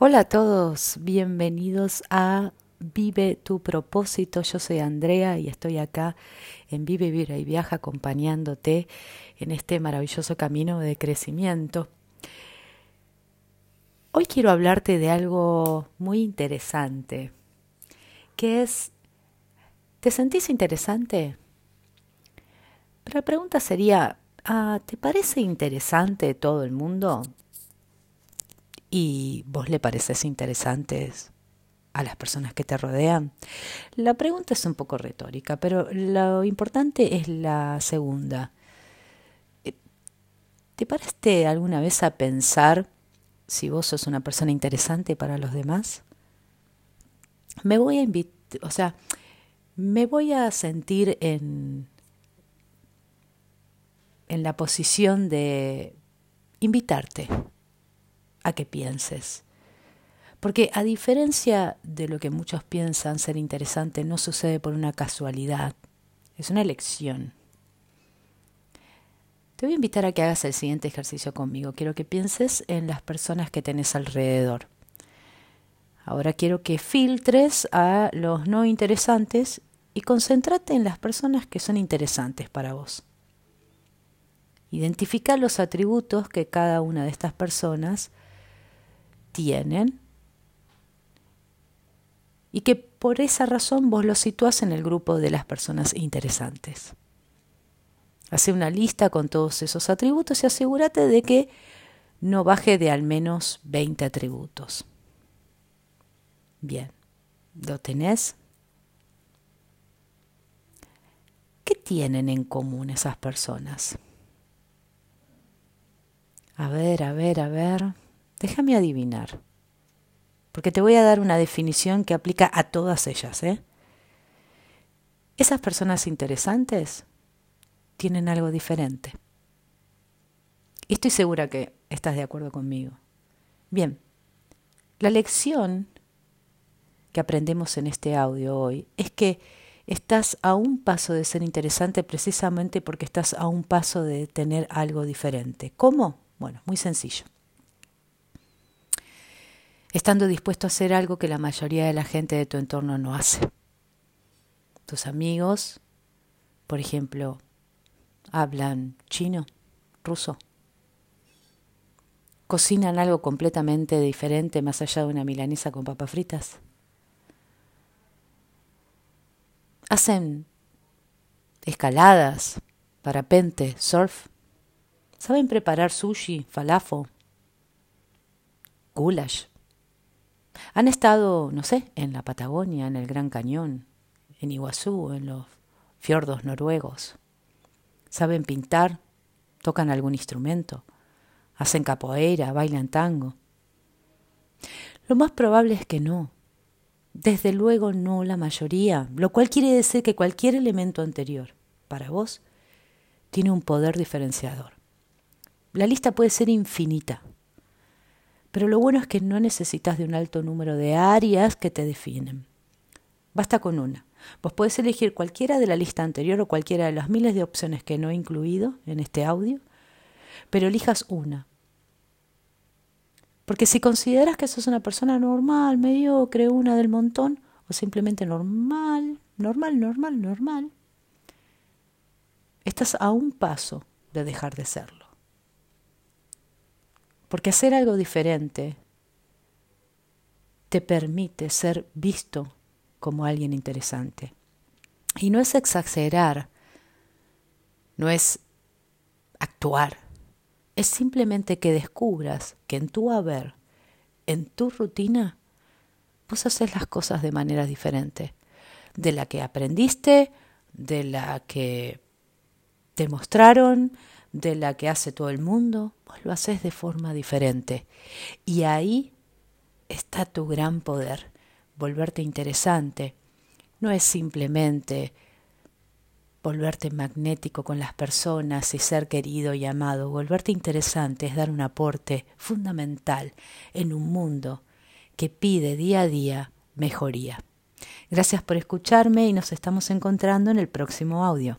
Hola a todos, bienvenidos a Vive tu propósito. Yo soy Andrea y estoy acá en Vive, Vibra y Viaja acompañándote en este maravilloso camino de crecimiento. Hoy quiero hablarte de algo muy interesante, que es, ¿te sentís interesante? La pregunta sería, ah, ¿te parece interesante todo el mundo? Y vos le pareces interesantes a las personas que te rodean? La pregunta es un poco retórica, pero lo importante es la segunda. ¿Te paraste alguna vez a pensar si vos sos una persona interesante para los demás? Me voy a invitar, o sea, me voy a sentir en, en la posición de invitarte a que pienses. Porque a diferencia de lo que muchos piensan ser interesante, no sucede por una casualidad, es una elección. Te voy a invitar a que hagas el siguiente ejercicio conmigo. Quiero que pienses en las personas que tenés alrededor. Ahora quiero que filtres a los no interesantes y concéntrate en las personas que son interesantes para vos. Identifica los atributos que cada una de estas personas tienen y que por esa razón vos los situás en el grupo de las personas interesantes. Hace una lista con todos esos atributos y asegúrate de que no baje de al menos 20 atributos. Bien, ¿lo tenés? ¿Qué tienen en común esas personas? A ver, a ver, a ver. Déjame adivinar, porque te voy a dar una definición que aplica a todas ellas. ¿eh? Esas personas interesantes tienen algo diferente. Y estoy segura que estás de acuerdo conmigo. Bien, la lección que aprendemos en este audio hoy es que estás a un paso de ser interesante precisamente porque estás a un paso de tener algo diferente. ¿Cómo? Bueno, muy sencillo estando dispuesto a hacer algo que la mayoría de la gente de tu entorno no hace. Tus amigos, por ejemplo, hablan chino, ruso. Cocinan algo completamente diferente más allá de una milanesa con papas fritas. Hacen escaladas, parapente, surf. Saben preparar sushi, falafo, goulash. Han estado, no sé, en la Patagonia, en el Gran Cañón, en Iguazú, en los fiordos noruegos. Saben pintar, tocan algún instrumento, hacen capoeira, bailan tango. Lo más probable es que no. Desde luego no la mayoría, lo cual quiere decir que cualquier elemento anterior, para vos, tiene un poder diferenciador. La lista puede ser infinita. Pero lo bueno es que no necesitas de un alto número de áreas que te definen. Basta con una. Vos podés elegir cualquiera de la lista anterior o cualquiera de las miles de opciones que no he incluido en este audio, pero elijas una. Porque si consideras que sos una persona normal, mediocre, una del montón, o simplemente normal, normal, normal, normal, estás a un paso de dejar de serlo. Porque hacer algo diferente te permite ser visto como alguien interesante. Y no es exagerar, no es actuar, es simplemente que descubras que en tu haber, en tu rutina, vos haces las cosas de manera diferente, de la que aprendiste, de la que te mostraron, de la que hace todo el mundo, vos lo haces de forma diferente. Y ahí está tu gran poder, volverte interesante. No es simplemente volverte magnético con las personas y ser querido y amado. Volverte interesante es dar un aporte fundamental en un mundo que pide día a día mejoría. Gracias por escucharme y nos estamos encontrando en el próximo audio.